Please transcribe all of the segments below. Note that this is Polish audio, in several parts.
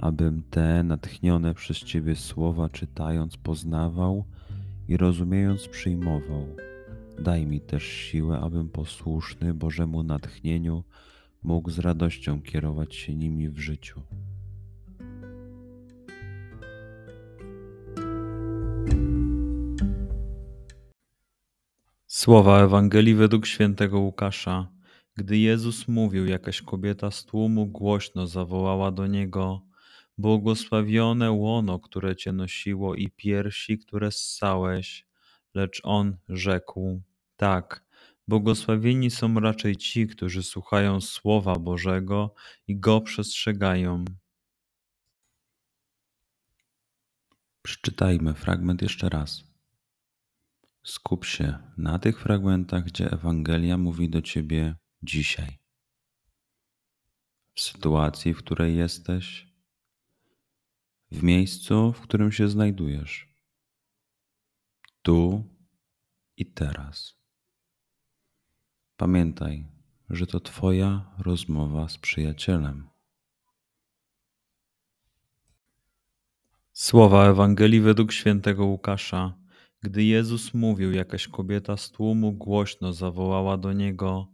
abym te natchnione przez Ciebie słowa czytając poznawał i rozumiejąc przyjmował. Daj mi też siłę, abym posłuszny Bożemu natchnieniu mógł z radością kierować się nimi w życiu. Słowa Ewangelii według świętego Łukasza. Gdy Jezus mówił, jakaś kobieta z tłumu głośno zawołała do niego: Błogosławione łono, które cię nosiło i piersi, które ssałeś. Lecz on rzekł: Tak, błogosławieni są raczej ci, którzy słuchają słowa Bożego i go przestrzegają. Przeczytajmy fragment jeszcze raz. Skup się na tych fragmentach, gdzie Ewangelia mówi do ciebie dzisiaj. W sytuacji, w której jesteś, w miejscu, w którym się znajdujesz. Tu i teraz. Pamiętaj, że to Twoja rozmowa z przyjacielem. Słowa Ewangelii według świętego Łukasza. Gdy Jezus mówił, jakaś kobieta z tłumu głośno zawołała do niego: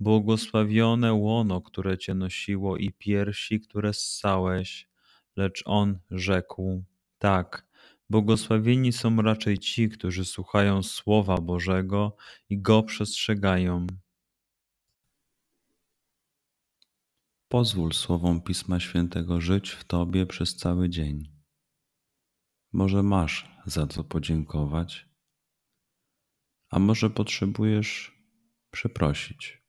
Błogosławione łono, które cię nosiło, i piersi, które ssałeś. Lecz on rzekł: Tak, błogosławieni są raczej ci, którzy słuchają słowa Bożego i go przestrzegają. Pozwól słowom Pisma Świętego żyć w Tobie przez cały dzień. Może masz za co podziękować, a może potrzebujesz przeprosić.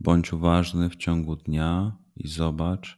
Bądź uważny w ciągu dnia i zobacz,